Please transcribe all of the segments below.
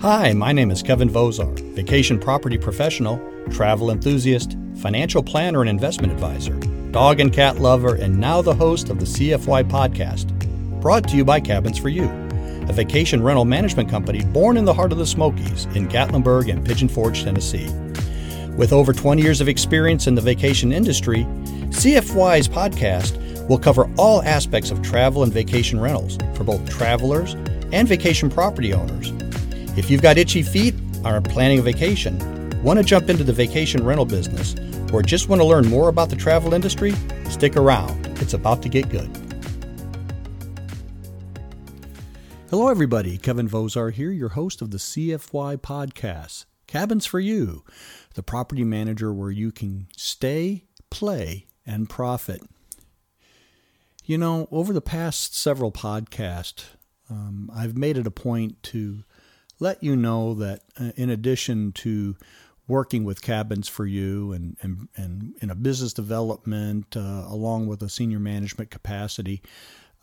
Hi, my name is Kevin Vozar, vacation property professional, travel enthusiast, financial planner, and investment advisor, dog and cat lover, and now the host of the CFY podcast, brought to you by Cabins for You, a vacation rental management company born in the heart of the Smokies in Gatlinburg and Pigeon Forge, Tennessee. With over 20 years of experience in the vacation industry, CFY's podcast will cover all aspects of travel and vacation rentals for both travelers and vacation property owners if you've got itchy feet, are planning a vacation, want to jump into the vacation rental business, or just want to learn more about the travel industry, stick around. It's about to get good. Hello, everybody. Kevin Vozar here, your host of the CFY podcast, Cabins for You, the property manager where you can stay, play, and profit. You know, over the past several podcasts, um, I've made it a point to let you know that uh, in addition to working with cabins for you and, and, and in a business development uh, along with a senior management capacity,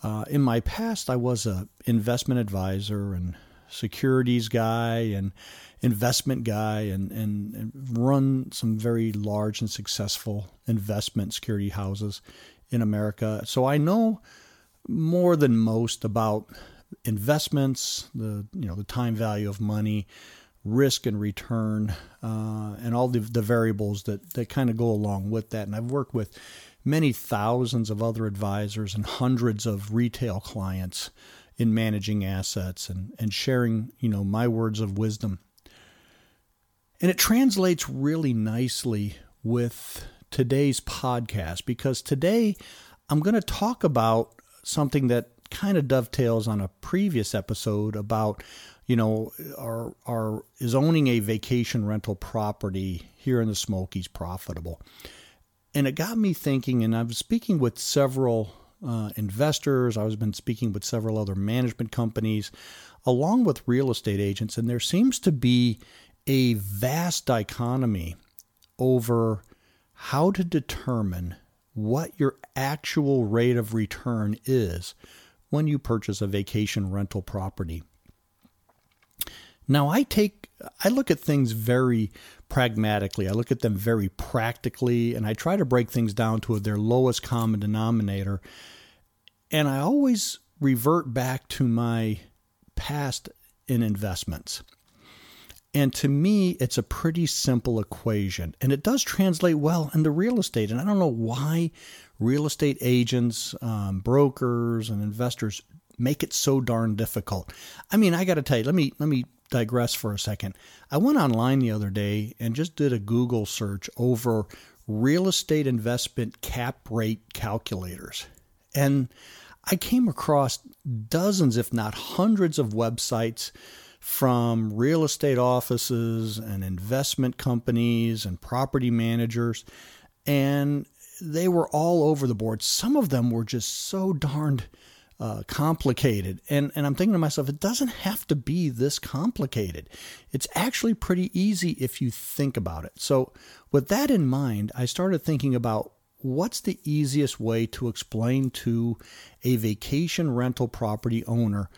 uh, in my past I was a investment advisor and securities guy and investment guy and, and, and run some very large and successful investment security houses in America. So I know more than most about investments, the you know the time value of money, risk and return, uh, and all the, the variables that that kind of go along with that. And I've worked with many thousands of other advisors and hundreds of retail clients in managing assets and, and sharing you know my words of wisdom. And it translates really nicely with today's podcast because today I'm going to talk about something that kind of dovetails on a previous episode about you know are are is owning a vacation rental property here in the Smokies profitable? And it got me thinking and I was speaking with several uh, investors. I've been speaking with several other management companies along with real estate agents and there seems to be a vast dichotomy over how to determine what your actual rate of return is when you purchase a vacation rental property. Now, I take, I look at things very pragmatically. I look at them very practically, and I try to break things down to their lowest common denominator. And I always revert back to my past in investments. And to me, it's a pretty simple equation. And it does translate well into real estate. And I don't know why real estate agents, um, brokers, and investors make it so darn difficult. I mean, I got to tell you, let me let me digress for a second. I went online the other day and just did a Google search over real estate investment cap rate calculators. And I came across dozens, if not hundreds, of websites from real estate offices and investment companies and property managers. And they were all over the board. Some of them were just so darned uh, complicated. And, and I'm thinking to myself, it doesn't have to be this complicated. It's actually pretty easy if you think about it. So, with that in mind, I started thinking about what's the easiest way to explain to a vacation rental property owner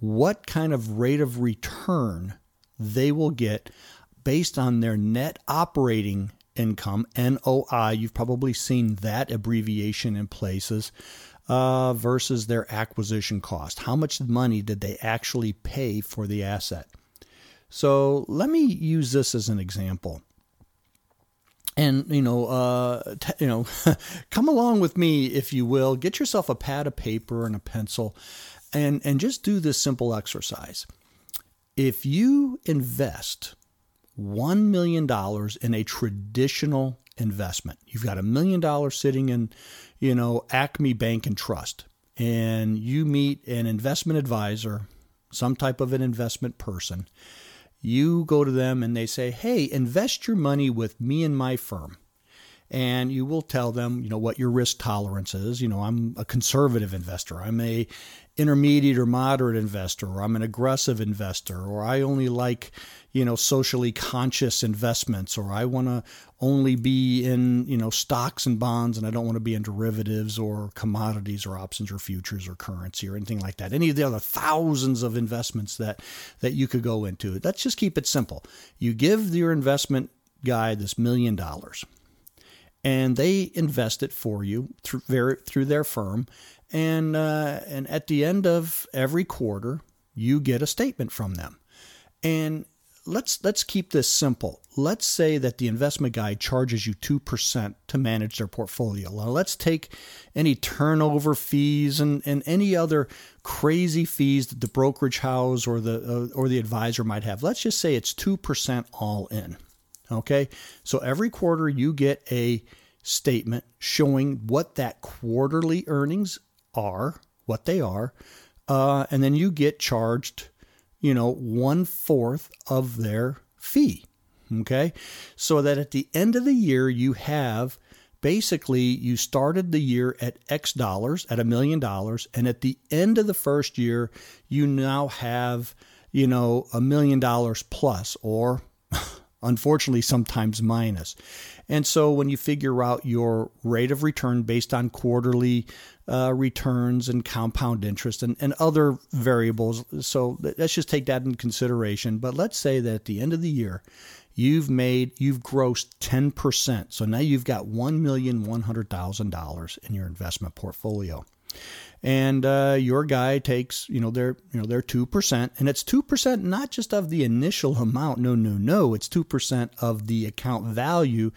what kind of rate of return they will get based on their net operating income, NOI. You've probably seen that abbreviation in places. Uh, versus their acquisition cost. How much money did they actually pay for the asset? So let me use this as an example. And you know, uh, t- you know, come along with me if you will. Get yourself a pad of paper and a pencil, and and just do this simple exercise. If you invest $1 million in a traditional investment. You've got a million dollars sitting in, you know, Acme Bank and Trust, and you meet an investment advisor, some type of an investment person. You go to them and they say, Hey, invest your money with me and my firm. And you will tell them, you know, what your risk tolerance is. You know, I'm a conservative investor. I'm a intermediate or moderate investor, or I'm an aggressive investor, or I only like, you know, socially conscious investments, or I want to only be in, you know, stocks and bonds and I don't want to be in derivatives or commodities or options or futures or currency or anything like that. Any of the other thousands of investments that that you could go into. Let's just keep it simple. You give your investment guy this million dollars and they invest it for you through their, through their firm. And, uh, and at the end of every quarter, you get a statement from them. And let's, let's keep this simple. Let's say that the investment guy charges you 2% to manage their portfolio. Now, let's take any turnover fees and, and any other crazy fees that the brokerage house or the, uh, or the advisor might have. Let's just say it's 2% all in. Okay. So every quarter you get a statement showing what that quarterly earnings are, what they are, uh, and then you get charged, you know, one fourth of their fee. Okay. So that at the end of the year, you have basically you started the year at X dollars, at a million dollars, and at the end of the first year, you now have, you know, a million dollars plus or unfortunately sometimes minus. And so when you figure out your rate of return based on quarterly uh, returns and compound interest and, and other variables, so let's just take that in consideration. But let's say that at the end of the year, you've made you've grossed 10%. So now you've got $1,100,000 in your investment portfolio and uh, your guy takes you know their you know their two percent, and it's two percent not just of the initial amount. No, no, no. It's two percent of the account value.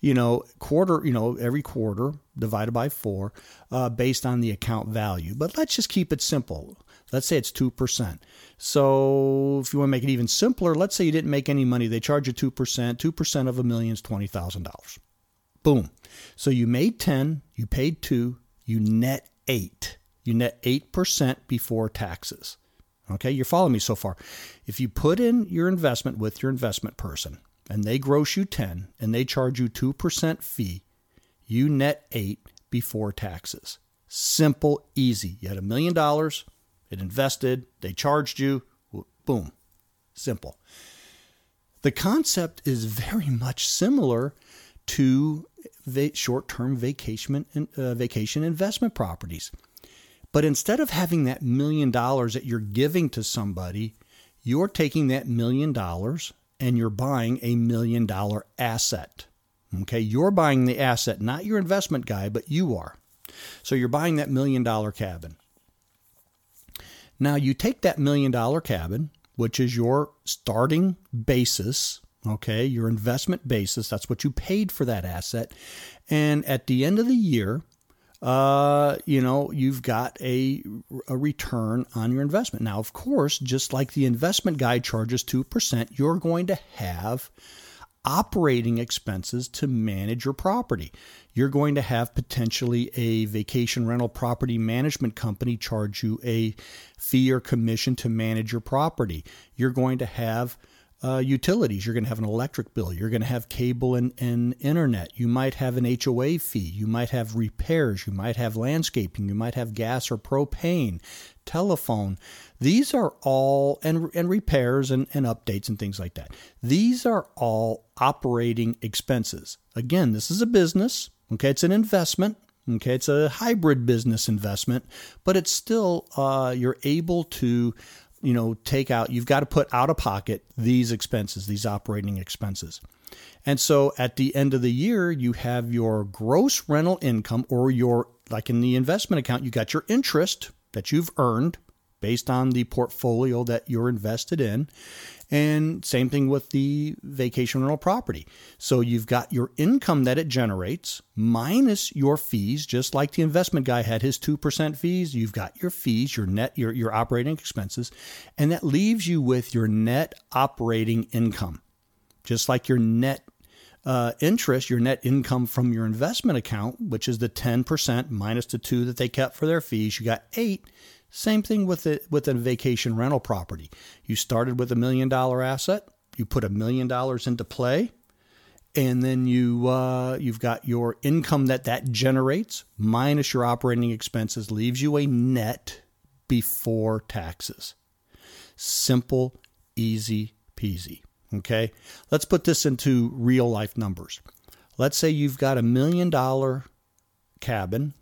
You know, quarter. You know, every quarter divided by four, uh, based on the account value. But let's just keep it simple. Let's say it's 2%. So if you want to make it even simpler, let's say you didn't make any money. They charge you 2%. 2% of a million is $20,000. Boom. So you made 10, you paid 2, you net 8 you net 8% before taxes. Okay, you're following me so far. If you put in your investment with your investment person and they gross you 10 and they charge you 2% fee, you net 8 before taxes. Simple, easy. You had a million dollars, it invested, they charged you, boom. Simple. The concept is very much similar to short-term vacation uh, vacation investment properties. But instead of having that million dollars that you're giving to somebody, you're taking that million dollars and you're buying a million dollar asset. Okay, you're buying the asset, not your investment guy, but you are. So you're buying that million dollar cabin. Now you take that million dollar cabin, which is your starting basis, okay, your investment basis, that's what you paid for that asset. And at the end of the year, uh, you know, you've got a, a return on your investment. Now, of course, just like the investment guide charges 2%, you're going to have operating expenses to manage your property. You're going to have potentially a vacation rental property management company charge you a fee or commission to manage your property. You're going to have uh, utilities. You're going to have an electric bill. You're going to have cable and, and internet. You might have an HOA fee. You might have repairs. You might have landscaping. You might have gas or propane, telephone. These are all, and, and repairs and, and updates and things like that. These are all operating expenses. Again, this is a business. Okay, it's an investment. Okay, it's a hybrid business investment, but it's still, uh, you're able to you know, take out, you've got to put out of pocket these expenses, these operating expenses. And so at the end of the year, you have your gross rental income or your, like in the investment account, you got your interest that you've earned based on the portfolio that you're invested in. And same thing with the vacation rental property. So you've got your income that it generates minus your fees, just like the investment guy had his 2% fees. You've got your fees, your net, your, your operating expenses, and that leaves you with your net operating income. Just like your net uh, interest, your net income from your investment account, which is the 10% minus the two that they kept for their fees, you got eight same thing with it with a vacation rental property. You started with a million dollar asset, you put a million dollars into play, and then you uh, you've got your income that that generates minus your operating expenses leaves you a net before taxes. Simple, easy peasy. Okay, let's put this into real life numbers. Let's say you've got a million dollar cabin,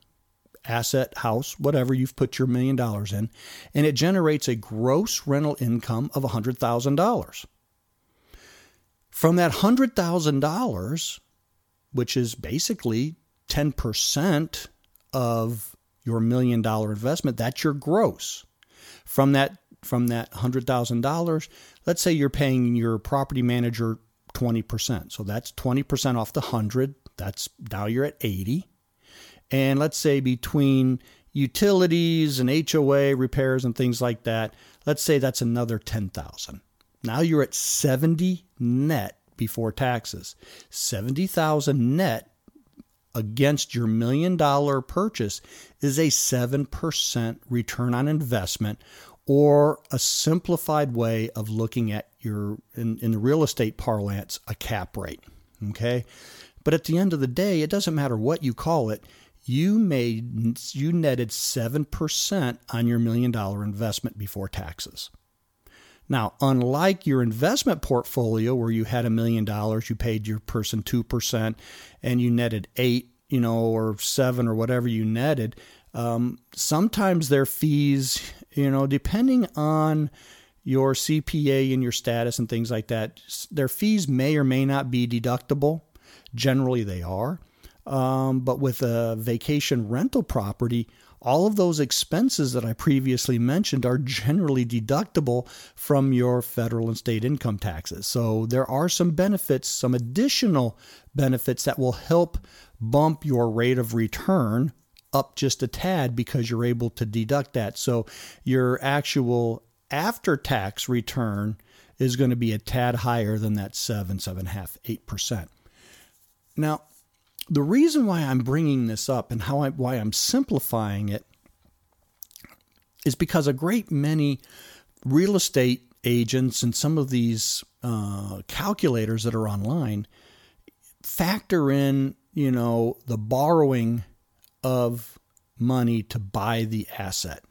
asset, house, whatever you've put your million dollars in, and it generates a gross rental income of $100,000. From that $100,000, which is basically 10% of your million dollar investment, that's your gross. From that from that $100,000, let's say you're paying your property manager 20%. So that's 20% off the 100. That's now you're at 80. And let's say between utilities and HOA repairs and things like that, let's say that's another 10,000. Now you're at 70 net before taxes. 70,000 net against your million dollar purchase is a 7% return on investment or a simplified way of looking at your in, in the real estate parlance a cap rate okay but at the end of the day it doesn't matter what you call it you made you netted 7% on your million dollar investment before taxes now, unlike your investment portfolio where you had a million dollars, you paid your person 2% and you netted 8, you know, or 7 or whatever you netted, um, sometimes their fees, you know, depending on your CPA and your status and things like that, their fees may or may not be deductible. Generally, they are. Um, but with a vacation rental property, all of those expenses that I previously mentioned are generally deductible from your federal and state income taxes. So there are some benefits, some additional benefits that will help bump your rate of return up just a tad because you're able to deduct that. So your actual after tax return is going to be a tad higher than that seven, seven and a half, eight percent. Now, the reason why I'm bringing this up and how I, why I'm simplifying it is because a great many real estate agents and some of these uh, calculators that are online factor in, you know, the borrowing of money to buy the asset.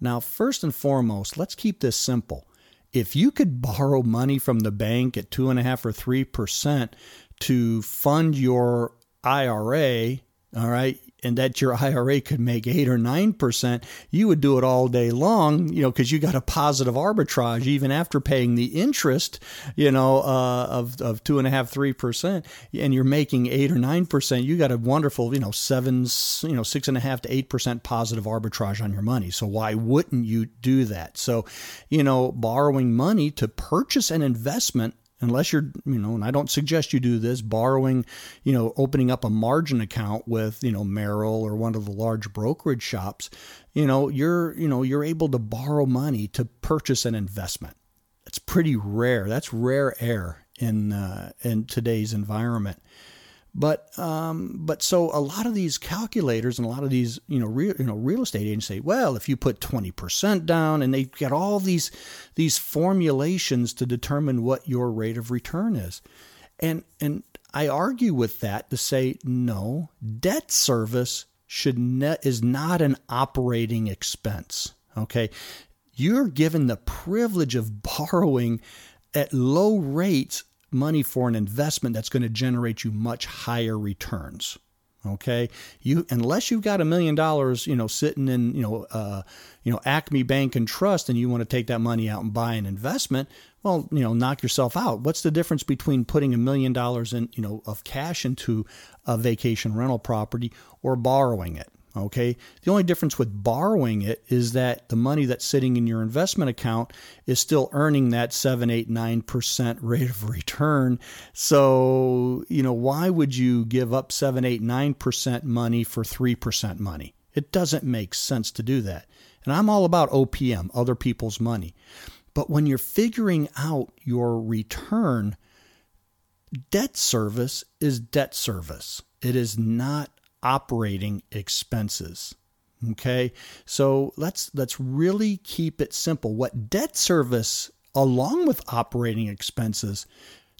Now, first and foremost, let's keep this simple. If you could borrow money from the bank at two and a half or three percent to fund your IRA, all right, and that your IRA could make eight or nine percent, you would do it all day long, you know, because you got a positive arbitrage even after paying the interest, you know, uh, of of two and a half, three percent, and you're making eight or nine percent. You got a wonderful, you know, seven, you know, six and a half to eight percent positive arbitrage on your money. So why wouldn't you do that? So, you know, borrowing money to purchase an investment unless you're, you know, and I don't suggest you do this, borrowing, you know, opening up a margin account with, you know, Merrill or one of the large brokerage shops, you know, you're, you know, you're able to borrow money to purchase an investment. It's pretty rare. That's rare air in uh, in today's environment. But um, but so a lot of these calculators and a lot of these you know real you know real estate agents say, well, if you put twenty percent down, and they get all these these formulations to determine what your rate of return is, and and I argue with that to say no, debt service should net is not an operating expense. Okay, you're given the privilege of borrowing at low rates money for an investment that's going to generate you much higher returns. Okay, you unless you've got a million dollars, you know, sitting in you know, uh, you know, Acme Bank and Trust, and you want to take that money out and buy an investment. Well, you know, knock yourself out. What's the difference between putting a million dollars in, you know, of cash into a vacation rental property or borrowing it? Okay. The only difference with borrowing it is that the money that's sitting in your investment account is still earning that 7, 8, 9% rate of return. So, you know, why would you give up 7, 8, 9% money for 3% money? It doesn't make sense to do that. And I'm all about OPM, other people's money. But when you're figuring out your return, debt service is debt service. It is not operating expenses. Okay? So let's let's really keep it simple. What debt service along with operating expenses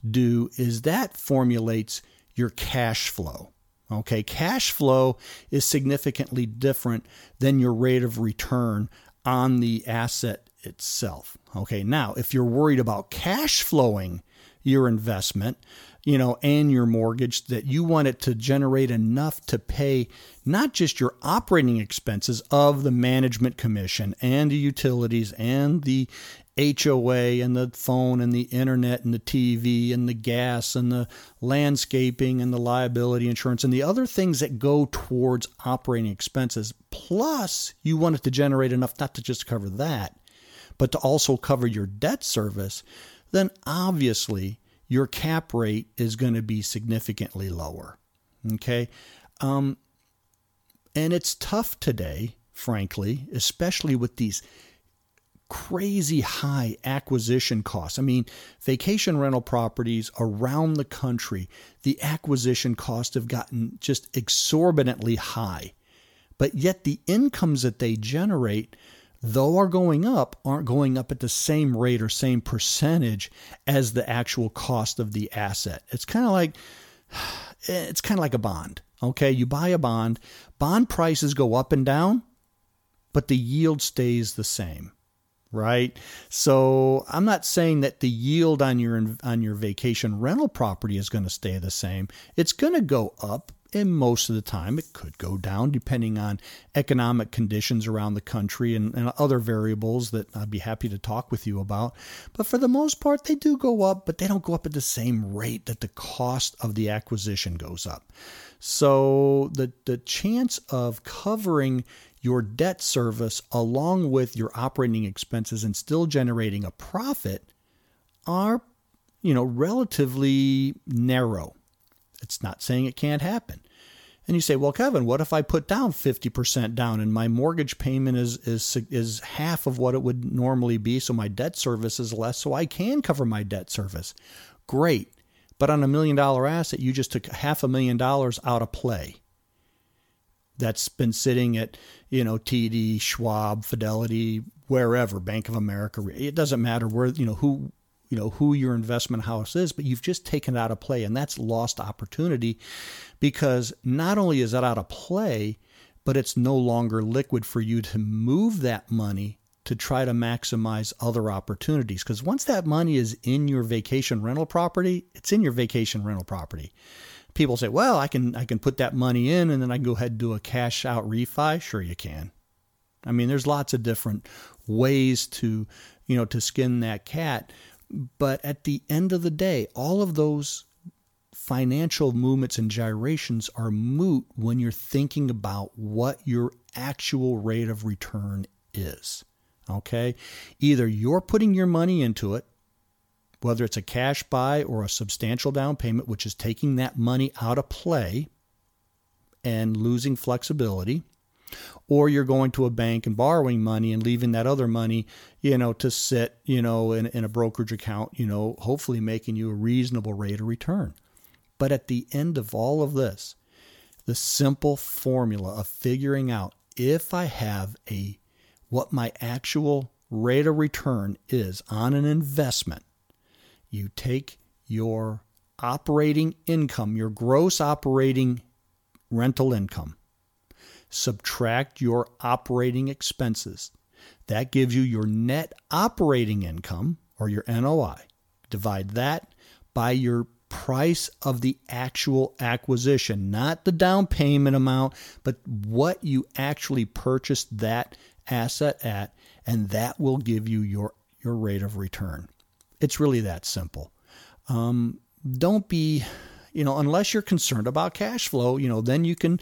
do is that formulates your cash flow. Okay, cash flow is significantly different than your rate of return on the asset itself. Okay, now if you're worried about cash flowing your investment, you know, and your mortgage that you want it to generate enough to pay not just your operating expenses of the management commission and the utilities and the HOA and the phone and the internet and the TV and the gas and the landscaping and the liability insurance and the other things that go towards operating expenses. Plus, you want it to generate enough not to just cover that, but to also cover your debt service. Then obviously your cap rate is going to be significantly lower. Okay. Um, and it's tough today, frankly, especially with these crazy high acquisition costs. I mean, vacation rental properties around the country, the acquisition costs have gotten just exorbitantly high. But yet the incomes that they generate, though are going up, aren't going up at the same rate or same percentage as the actual cost of the asset. It's kind of like it's kind of like a bond. Okay, you buy a bond, bond prices go up and down, but the yield stays the same right? So I'm not saying that the yield on your on your vacation rental property is going to stay the same. It's going to go up and most of the time it could go down depending on economic conditions around the country and, and, other variables that I'd be happy to talk with you about. But for the most part, they do go up, but they don't go up at the same rate that the cost of the acquisition goes up. So the the chance of covering your debt service along with your operating expenses and still generating a profit are, you know, relatively narrow. It's not saying it can't happen. And you say, well, Kevin, what if I put down 50% down and my mortgage payment is, is, is half of what it would normally be, so my debt service is less, so I can cover my debt service? Great. But on a million dollar asset, you just took half a million dollars out of play that's been sitting at, you know, TD, Schwab, Fidelity, wherever, Bank of America. It doesn't matter where, you know, who you know who your investment house is but you've just taken it out of play and that's lost opportunity because not only is that out of play but it's no longer liquid for you to move that money to try to maximize other opportunities because once that money is in your vacation rental property it's in your vacation rental property people say, well, I can I can put that money in and then I can go ahead and do a cash out refi. Sure, you can. I mean, there's lots of different ways to you know to skin that cat, but at the end of the day, all of those financial movements and gyrations are moot when you're thinking about what your actual rate of return is. Okay? Either you're putting your money into it whether it's a cash buy or a substantial down payment, which is taking that money out of play and losing flexibility, or you're going to a bank and borrowing money and leaving that other money, you know, to sit, you know, in, in a brokerage account, you know, hopefully making you a reasonable rate of return. But at the end of all of this, the simple formula of figuring out if I have a what my actual rate of return is on an investment you take your operating income, your gross operating rental income, subtract your operating expenses. That gives you your net operating income or your NOI. Divide that by your price of the actual acquisition, not the down payment amount, but what you actually purchased that asset at, and that will give you your, your rate of return. It's really that simple. Um, don't be you know, unless you're concerned about cash flow, you know, then you can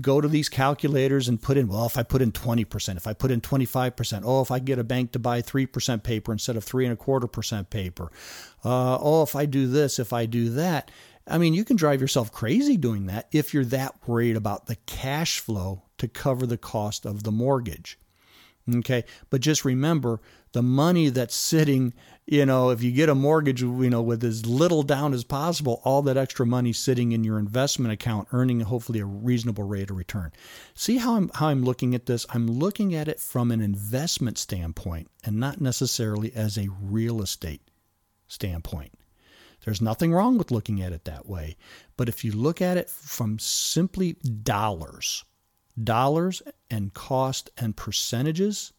go to these calculators and put in, well, if I put in 20%, if I put in 25%, oh, if I get a bank to buy 3% paper instead of three and a quarter percent paper, uh, oh, if I do this, if I do that. I mean, you can drive yourself crazy doing that if you're that worried about the cash flow to cover the cost of the mortgage. Okay. But just remember the money that's sitting, you know, if you get a mortgage, you know, with as little down as possible, all that extra money sitting in your investment account, earning hopefully a reasonable rate of return. See how I'm, how I'm looking at this? I'm looking at it from an investment standpoint and not necessarily as a real estate standpoint. There's nothing wrong with looking at it that way. But if you look at it from simply dollars, dollars and cost and percentages,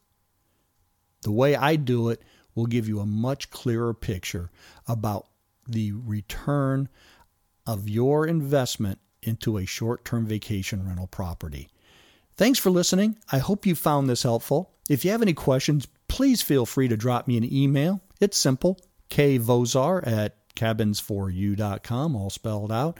the way I do it will give you a much clearer picture about the return of your investment into a short term vacation rental property. Thanks for listening. I hope you found this helpful. If you have any questions, please feel free to drop me an email. It's simple kvozar at cabins4u.com, all spelled out.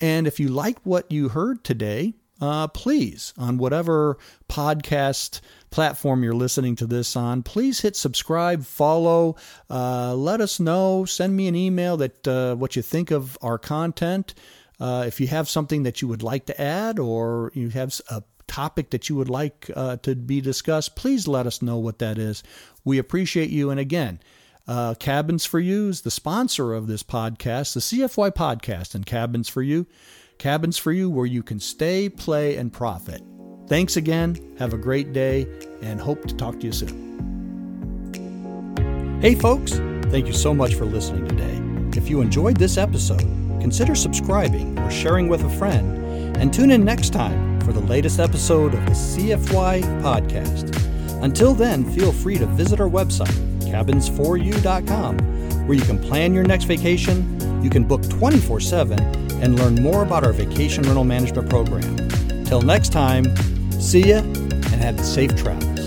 And if you like what you heard today, uh, please, on whatever podcast platform you're listening to this on, please hit subscribe, follow, uh, let us know, send me an email that uh, what you think of our content. Uh, if you have something that you would like to add or you have a topic that you would like uh, to be discussed, please let us know what that is. We appreciate you. And again, uh, Cabins for You is the sponsor of this podcast, the CFY podcast and Cabins for You. Cabins for You where you can stay, play, and profit. Thanks again. Have a great day and hope to talk to you soon. Hey, folks. Thank you so much for listening today. If you enjoyed this episode, consider subscribing or sharing with a friend, and tune in next time for the latest episode of the CFY podcast. Until then, feel free to visit our website, cabins4u.com, where you can plan your next vacation, you can book 24 7, and learn more about our vacation rental management program. Till next time, see ya and have a safe travels.